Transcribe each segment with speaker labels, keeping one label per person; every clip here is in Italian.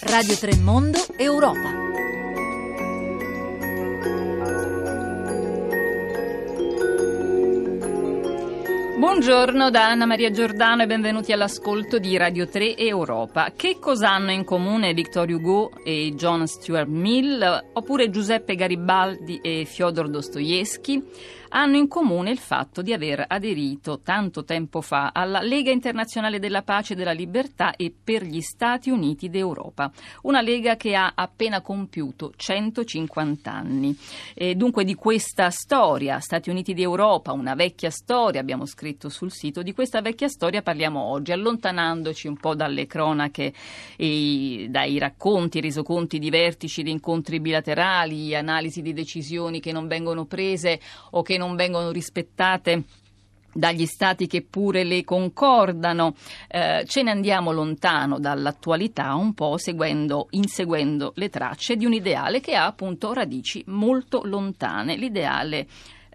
Speaker 1: Radio Tremondo Europa.
Speaker 2: Buongiorno da Anna Maria Giordano e benvenuti all'ascolto di Radio 3 Europa. Che cosa hanno in comune Victor Hugo e John Stuart Mill oppure Giuseppe Garibaldi e Fyodor Dostoevsky? hanno in comune il fatto di aver aderito tanto tempo fa alla Lega Internazionale della Pace e della Libertà e per gli Stati Uniti d'Europa, una lega che ha appena compiuto 150 anni. E dunque di questa storia, Stati Uniti d'Europa, una vecchia storia, abbiamo scritto sul sito, di questa vecchia storia parliamo oggi, allontanandoci un po' dalle cronache e dai racconti, resoconti di vertici, di incontri bilaterali, analisi di decisioni che non vengono prese o che non vengono rispettate dagli stati che pure le concordano, eh, ce ne andiamo lontano dall'attualità un po' seguendo, inseguendo le tracce di un ideale che ha appunto radici molto lontane, l'ideale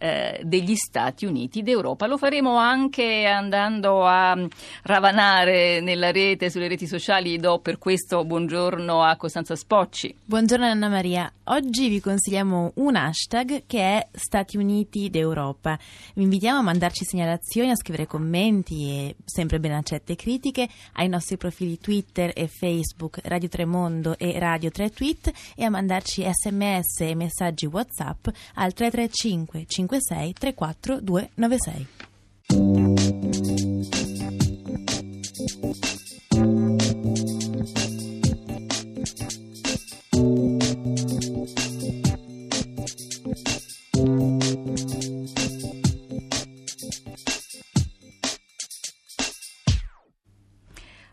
Speaker 2: eh, degli Stati Uniti d'Europa. Lo faremo anche andando a ravanare nella rete, sulle reti sociali. Do per questo buongiorno a Costanza Spocci.
Speaker 3: Buongiorno Anna Maria. Oggi vi consigliamo un hashtag che è Stati Uniti d'Europa. Vi invitiamo a mandarci segnalazioni, a scrivere commenti e sempre ben accette critiche ai nostri profili Twitter e Facebook Radio Tremondo e Radio 3 Tweet e a mandarci sms e messaggi WhatsApp al 335 5 56 34 296.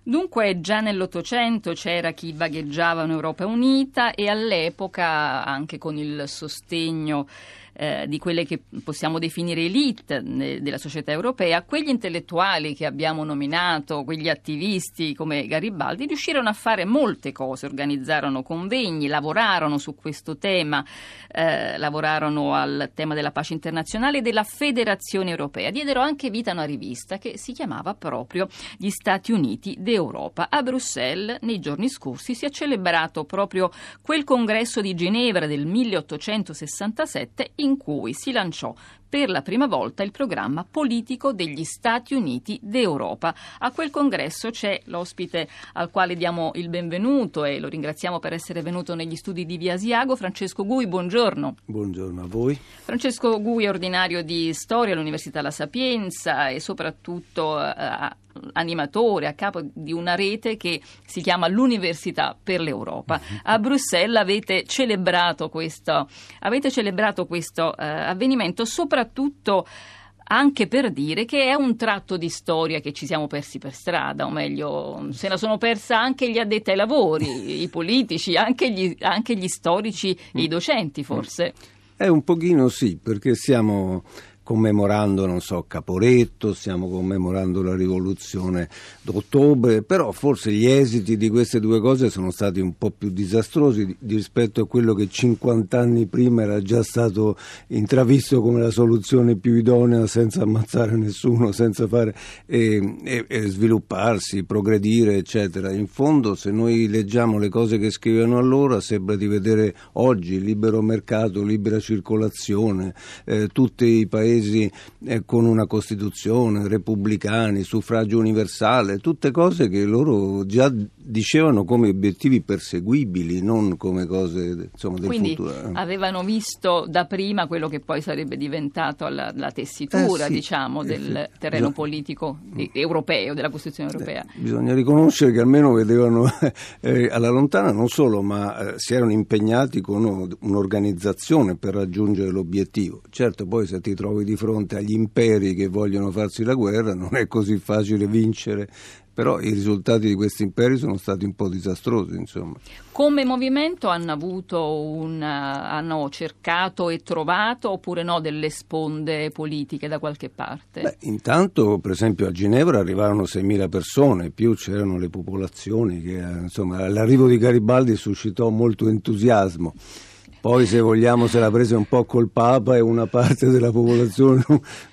Speaker 2: Dunque già nell'Ottocento c'era chi vagheggiava un'Europa unita e all'epoca anche con il sostegno eh, di quelle che possiamo definire elite della società europea, quegli intellettuali che abbiamo nominato, quegli attivisti come Garibaldi, riuscirono a fare molte cose, organizzarono convegni, lavorarono su questo tema, eh, lavorarono al tema della pace internazionale e della federazione europea. Diedero anche vita a una rivista che si chiamava proprio Gli Stati Uniti d'Europa. A Bruxelles nei giorni scorsi si è celebrato proprio quel congresso di Ginevra del 1867 in cui si per la prima volta il programma politico degli Stati Uniti d'Europa. A quel congresso c'è l'ospite al quale diamo il benvenuto e lo ringraziamo per essere venuto negli studi di Via Asiago, Francesco Gui, buongiorno.
Speaker 4: Buongiorno a voi.
Speaker 2: Francesco Gui è ordinario di storia all'Università La Sapienza e soprattutto eh, animatore a capo di una rete che si chiama l'Università per l'Europa. A Bruxelles avete celebrato questo, avete celebrato questo eh, avvenimento soprattutto anche per dire che è un tratto di storia che ci siamo persi per strada, o meglio, se la sono persa anche gli addetti ai lavori, i politici, anche gli, anche gli storici, i docenti forse.
Speaker 4: È un pochino sì, perché siamo commemorando, non so, Caporetto, stiamo commemorando la rivoluzione d'ottobre, però forse gli esiti di queste due cose sono stati un po' più disastrosi rispetto a quello che 50 anni prima era già stato intravisto come la soluzione più idonea senza ammazzare nessuno, senza fare e, e, e svilupparsi, progredire, eccetera. In fondo, se noi leggiamo le cose che scrivono allora, sembra di vedere oggi libero mercato, libera circolazione, eh, tutti i paesi paesi eh, con una Costituzione, repubblicani, suffragio universale, tutte cose che loro già dicevano come obiettivi perseguibili, non come cose insomma, del
Speaker 2: Quindi
Speaker 4: futuro.
Speaker 2: Eh. avevano visto da prima quello che poi sarebbe diventato la, la tessitura
Speaker 4: eh sì,
Speaker 2: diciamo, del
Speaker 4: eh sì.
Speaker 2: terreno
Speaker 4: Bisogna...
Speaker 2: politico europeo, della Costituzione europea.
Speaker 4: bisogna riconoscere che almeno vedevano eh, alla lontana non solo, ma si erano impegnati con un'organizzazione per raggiungere l'obiettivo. Certo, poi se ti trovi di fronte agli imperi che vogliono farsi la guerra non è così facile vincere però i risultati di questi imperi sono stati un po' disastrosi. Insomma.
Speaker 2: Come movimento hanno, un, hanno cercato e trovato oppure no delle sponde politiche da qualche parte?
Speaker 4: Beh, intanto per esempio a Ginevra arrivarono 6.000 persone, più c'erano le popolazioni che insomma, l'arrivo di Garibaldi suscitò molto entusiasmo. Poi se vogliamo se l'ha presa un po' col Papa e una parte della popolazione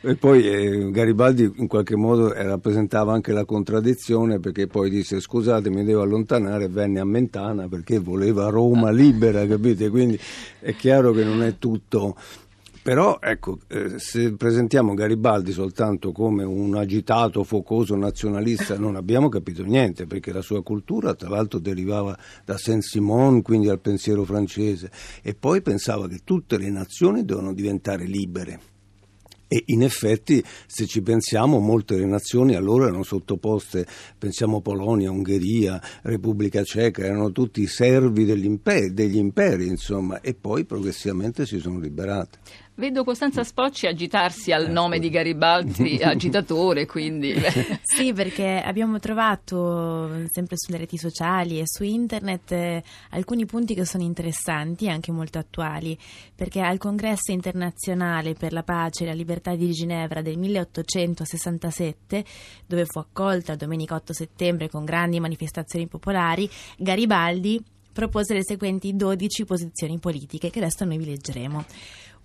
Speaker 4: e poi eh, Garibaldi in qualche modo rappresentava anche la contraddizione perché poi disse scusate mi devo allontanare e venne a Mentana perché voleva Roma libera capite? Quindi è chiaro che non è tutto però ecco, eh, se presentiamo Garibaldi soltanto come un agitato, focoso nazionalista, non abbiamo capito niente, perché la sua cultura tra l'altro derivava da Saint-Simon, quindi al pensiero francese, e poi pensava che tutte le nazioni devono diventare libere. E in effetti, se ci pensiamo, molte nazioni allora erano sottoposte, pensiamo Polonia, Ungheria, Repubblica Ceca, erano tutti servi degli imperi insomma, e poi progressivamente si sono liberate.
Speaker 2: Vedo Costanza Spocci agitarsi al eh, nome di Garibaldi, agitatore, quindi.
Speaker 3: sì, perché abbiamo trovato sempre sulle reti sociali e su internet eh, alcuni punti che sono interessanti e anche molto attuali, perché al Congresso internazionale per la pace e la libertà di Ginevra del 1867, dove fu accolta domenica 8 settembre con grandi manifestazioni popolari, Garibaldi propose le seguenti 12 posizioni politiche che adesso noi vi leggeremo.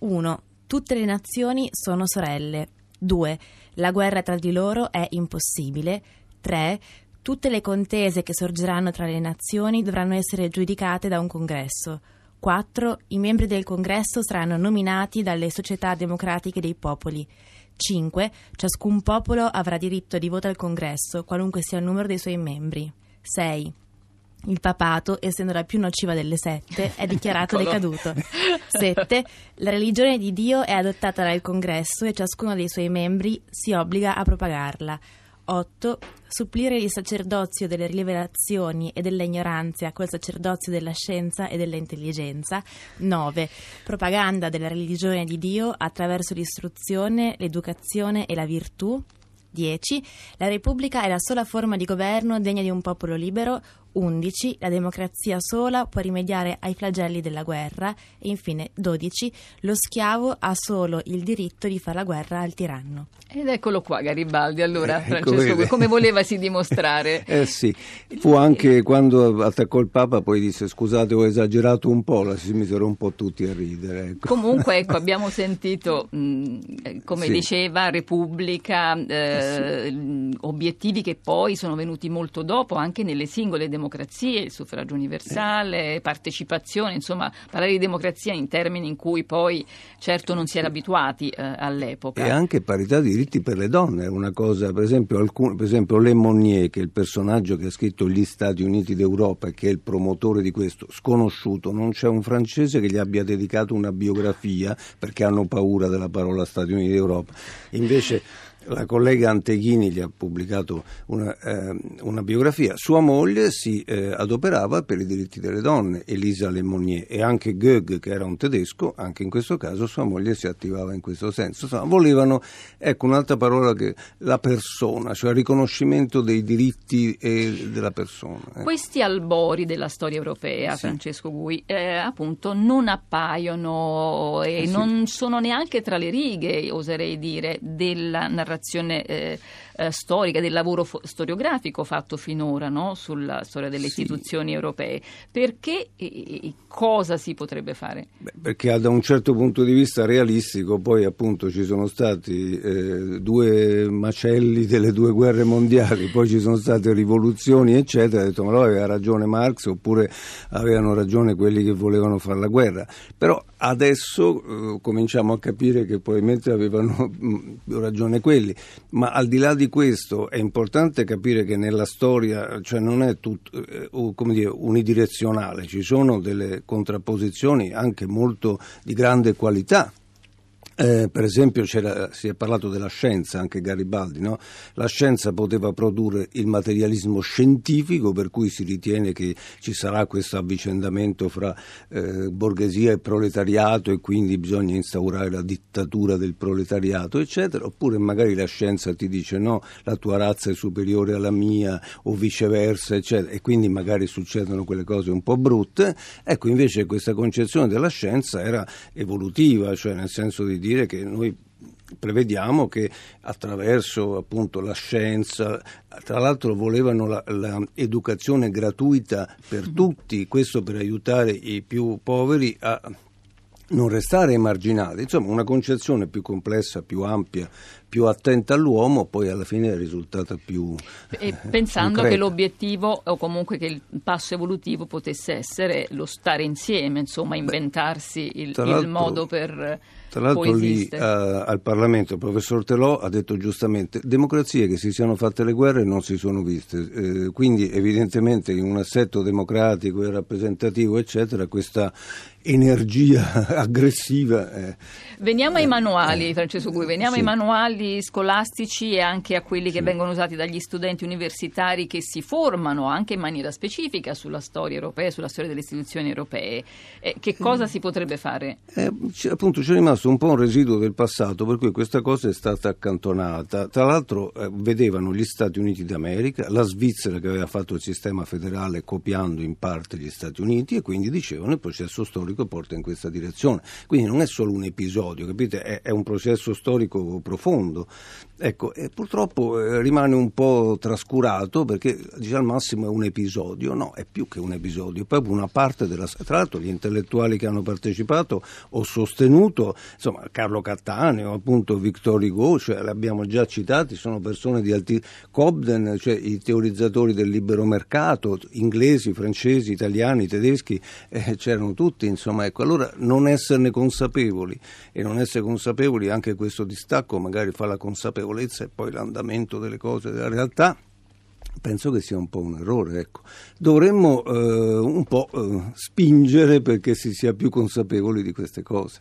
Speaker 3: 1. Tutte le nazioni sono sorelle. 2. La guerra tra di loro è impossibile. 3. Tutte le contese che sorgeranno tra le nazioni dovranno essere giudicate da un congresso. 4. I membri del congresso saranno nominati dalle società democratiche dei popoli. 5. Ciascun popolo avrà diritto di voto al congresso, qualunque sia il numero dei suoi membri. 6. Il papato, essendo la più nociva delle sette, è dichiarato decaduto. 7. La religione di Dio è adottata dal congresso e ciascuno dei suoi membri si obbliga a propagarla. 8. Supplire il sacerdozio delle rivelazioni e delle ignoranze col sacerdozio della scienza e dell'intelligenza. 9. Propaganda della religione di Dio attraverso l'istruzione, l'educazione e la virtù. 10. La Repubblica è la sola forma di governo degna di un popolo libero. 11. La democrazia sola può rimediare ai flagelli della guerra. E infine 12. Lo schiavo ha solo il diritto di fare la guerra al tiranno.
Speaker 2: Ed eccolo qua Garibaldi, allora eh, Francesco, come, come volevasi dimostrare?
Speaker 4: eh sì, fu anche quando attaccò il Papa, poi disse scusate ho esagerato un po', la si misero un po' tutti a ridere.
Speaker 2: Ecco. Comunque ecco, abbiamo sentito, mh, eh, come sì. diceva, Repubblica, eh, sì. obiettivi che poi sono venuti molto dopo anche nelle singole democrazie, il suffragio universale, eh. partecipazione, insomma parlare di democrazia in termini in cui poi certo non si era abituati eh, all'epoca.
Speaker 4: E anche parità di diritti per le donne, è una cosa, per esempio, alcun, per esempio Le Monnier, che è il personaggio che ha scritto Gli Stati Uniti d'Europa e che è il promotore di questo, sconosciuto, non c'è un francese che gli abbia dedicato una biografia perché hanno paura della parola Stati Uniti d'Europa. Invece la collega Anteghini gli ha pubblicato una, eh, una biografia. Sua moglie si eh, adoperava per i diritti delle donne, Elisa Lemonnier, e anche Goethe, che era un tedesco, anche in questo caso sua moglie si attivava in questo senso. Insomma, volevano, ecco un'altra parola che la persona, cioè il riconoscimento dei diritti eh, della persona.
Speaker 2: Eh. Questi albori della storia europea, sì. Francesco Gui, eh, appunto non appaiono e eh, non sono neanche tra le righe, oserei dire, della narrazione narrazione eh, eh, storica, del lavoro fo- storiografico fatto finora no? sulla storia delle sì. istituzioni europee. Perché e, e cosa si potrebbe fare?
Speaker 4: Beh, perché da un certo punto di vista realistico poi appunto ci sono stati eh, due macelli delle due guerre mondiali, poi ci sono state rivoluzioni eccetera, ha detto ma allora aveva ragione Marx oppure avevano ragione quelli che volevano fare la guerra. Però adesso eh, cominciamo a capire che probabilmente avevano mh, ragione quelli, ma al di là di di questo è importante capire che nella storia cioè non è tutto, eh, dire, unidirezionale, ci sono delle contrapposizioni anche molto di grande qualità eh, per esempio si è parlato della scienza, anche Garibaldi, no? la scienza poteva produrre il materialismo scientifico per cui si ritiene che ci sarà questo avvicendamento fra eh, borghesia e proletariato e quindi bisogna instaurare la dittatura del proletariato, eccetera, oppure magari la scienza ti dice no, la tua razza è superiore alla mia o viceversa, eccetera, e quindi magari succedono quelle cose un po' brutte. Ecco, invece questa concezione della scienza era evolutiva, cioè nel senso di dire che noi prevediamo che attraverso appunto la scienza, tra l'altro volevano l'educazione gratuita per tutti, questo per aiutare i più poveri a non restare emarginati, insomma una concezione più complessa, più ampia, più attenta all'uomo, poi alla fine è risultata più...
Speaker 2: E pensando
Speaker 4: concreta.
Speaker 2: che l'obiettivo o comunque che il passo evolutivo potesse essere lo stare insieme, insomma inventarsi il,
Speaker 4: tra
Speaker 2: il
Speaker 4: l'altro-
Speaker 2: modo per
Speaker 4: Tra l'altro lì
Speaker 2: coesistere.
Speaker 4: al Parlamento il professor Telò ha detto giustamente democrazie che si siano fatte le guerre non si sono viste, Eh, quindi evidentemente in un assetto democratico e rappresentativo eccetera questa energia aggressiva eh,
Speaker 2: Veniamo ai
Speaker 4: Eh,
Speaker 2: manuali,
Speaker 4: eh,
Speaker 2: Francesco Gui, veniamo
Speaker 4: sì.
Speaker 2: ai manuali scolastici e anche a quelli che
Speaker 4: Sì.
Speaker 2: vengono usati dagli studenti universitari che si formano anche in maniera specifica sulla storia europea, sulla storia delle istituzioni europee. Eh, che cosa si potrebbe fare?
Speaker 4: Eh, c- appunto c'è rimasto un po' un residuo del passato per cui questa cosa è stata accantonata. Tra l'altro eh, vedevano gli Stati Uniti d'America, la Svizzera che aveva fatto il sistema federale copiando in parte gli Stati Uniti e quindi dicevano il processo storico porta in questa direzione. Quindi non è solo un episodio, capite? È, è un processo storico profondo. mundo. Ecco, purtroppo eh, rimane un po' trascurato perché dice al massimo è un episodio, no, è più che un episodio, è proprio una parte della... Tra l'altro gli intellettuali che hanno partecipato ho sostenuto, insomma, Carlo Cattaneo, appunto Victor Hugo, cioè l'abbiamo già citati, sono persone di alti... Cobden, cioè i teorizzatori del libero mercato, inglesi, francesi, italiani, tedeschi, eh, c'erano tutti, insomma, ecco, allora non esserne consapevoli e non essere consapevoli anche questo distacco magari fa la consapevolezza e poi l'andamento delle cose, della realtà. Penso che sia un po' un errore, ecco. Dovremmo eh, un po' eh, spingere perché si sia più consapevoli di queste cose.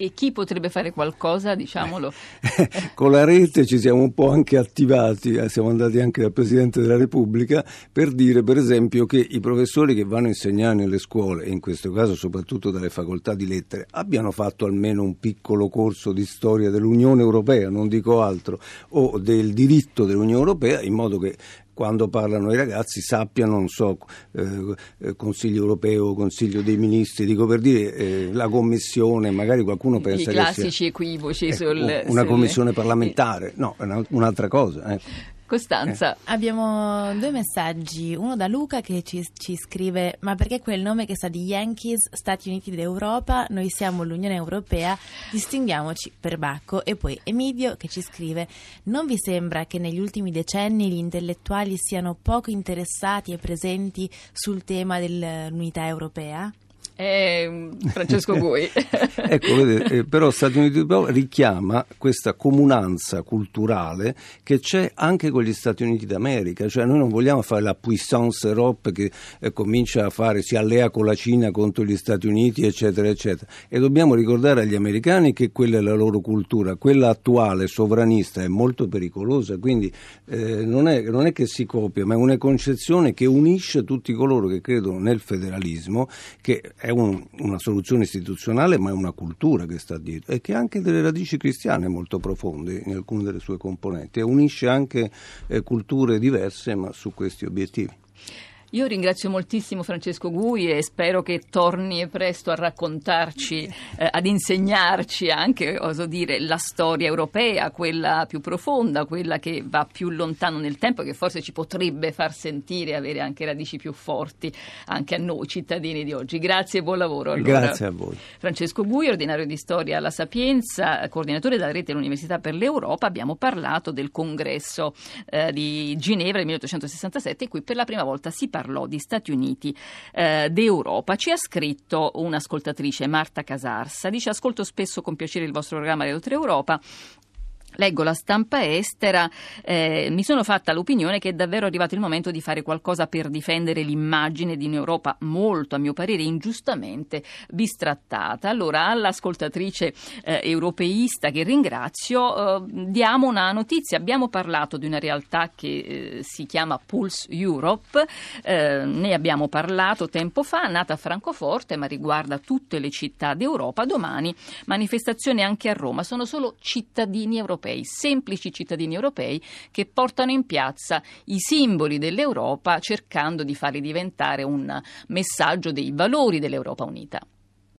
Speaker 2: E chi potrebbe fare qualcosa, diciamolo?
Speaker 4: Con la rete ci siamo un po' anche attivati, eh, siamo andati anche dal Presidente della Repubblica per dire per esempio che i professori che vanno a insegnare nelle scuole, e in questo caso soprattutto dalle facoltà di lettere, abbiano fatto almeno un piccolo corso di storia dell'Unione Europea, non dico altro, o del diritto dell'Unione Europea, in modo che quando parlano i ragazzi sappiano, non so, eh, eh, Consiglio europeo, Consiglio dei ministri, dico per dire eh, la commissione, magari qualcuno
Speaker 2: I
Speaker 4: pensa che sia
Speaker 2: classici equivoci
Speaker 4: Ecco,
Speaker 2: sul...
Speaker 4: una
Speaker 2: sulle-
Speaker 4: commissione parlamentare, no, è una- un'altra cosa. eh.
Speaker 2: Costanza,
Speaker 3: Abbiamo due messaggi, uno da Luca che ci, ci scrive ma perché quel nome che sa di Yankees, Stati Uniti d'Europa, noi siamo l'Unione Europea, distinguiamoci per Bacco. E poi Emidio che ci scrive non vi sembra che negli ultimi decenni gli intellettuali siano poco interessati e presenti sul tema dell'unità europea?
Speaker 2: Eh, Francesco Gui.
Speaker 4: Ecco, vedete, eh, però Stati Uniti d'Europa richiama questa comunanza culturale che c'è anche con gli Stati Uniti d'America, cioè noi non vogliamo fare la puissance Europe che eh, comincia a fare, si allea con la Cina contro gli Stati Uniti, eccetera, eccetera. E dobbiamo ricordare agli americani che quella è la loro cultura, quella attuale, sovranista, è molto pericolosa, quindi eh, non, è, non è che si copia, ma è una concezione che unisce tutti coloro che credono nel federalismo, che è un- una soluzione istituzionale, ma è una cultura che sta dietro e che ha anche delle radici cristiane molto profonde in alcune delle sue componenti e unisce anche eh, culture diverse, ma su questi obiettivi.
Speaker 2: Io ringrazio moltissimo Francesco Gui e spero che torni presto a raccontarci, eh, ad insegnarci anche, oso dire, la storia europea, quella più profonda, quella che va più lontano nel tempo, che forse ci potrebbe far sentire avere anche radici più forti anche a noi cittadini di oggi. Grazie e buon lavoro. allora.
Speaker 4: Grazie a voi.
Speaker 2: Francesco Gui, ordinario di storia alla Sapienza, coordinatore della rete dell'Università per l'Europa, abbiamo parlato del congresso eh, di Ginevra del 1867 in cui per la prima volta si parlò di Stati Uniti eh, d'Europa. Ci ha scritto un'ascoltatrice, Marta Casarsa, dice ascolto spesso con piacere il vostro programma Radio 3 Europa. Leggo la stampa estera, eh, mi sono fatta l'opinione che è davvero arrivato il momento di fare qualcosa per difendere l'immagine di un'Europa molto, a mio parere, ingiustamente bistrattata. Allora, all'ascoltatrice eh, europeista che ringrazio, eh, diamo una notizia. Abbiamo parlato di una realtà che eh, si chiama Pulse Europe, eh, ne abbiamo parlato tempo fa, nata a Francoforte, ma riguarda tutte le città d'Europa. Domani manifestazione anche a Roma, sono solo cittadini europei, semplici cittadini europei che portano in piazza i simboli dell'Europa cercando di farli diventare un messaggio dei valori dell'Europa unita.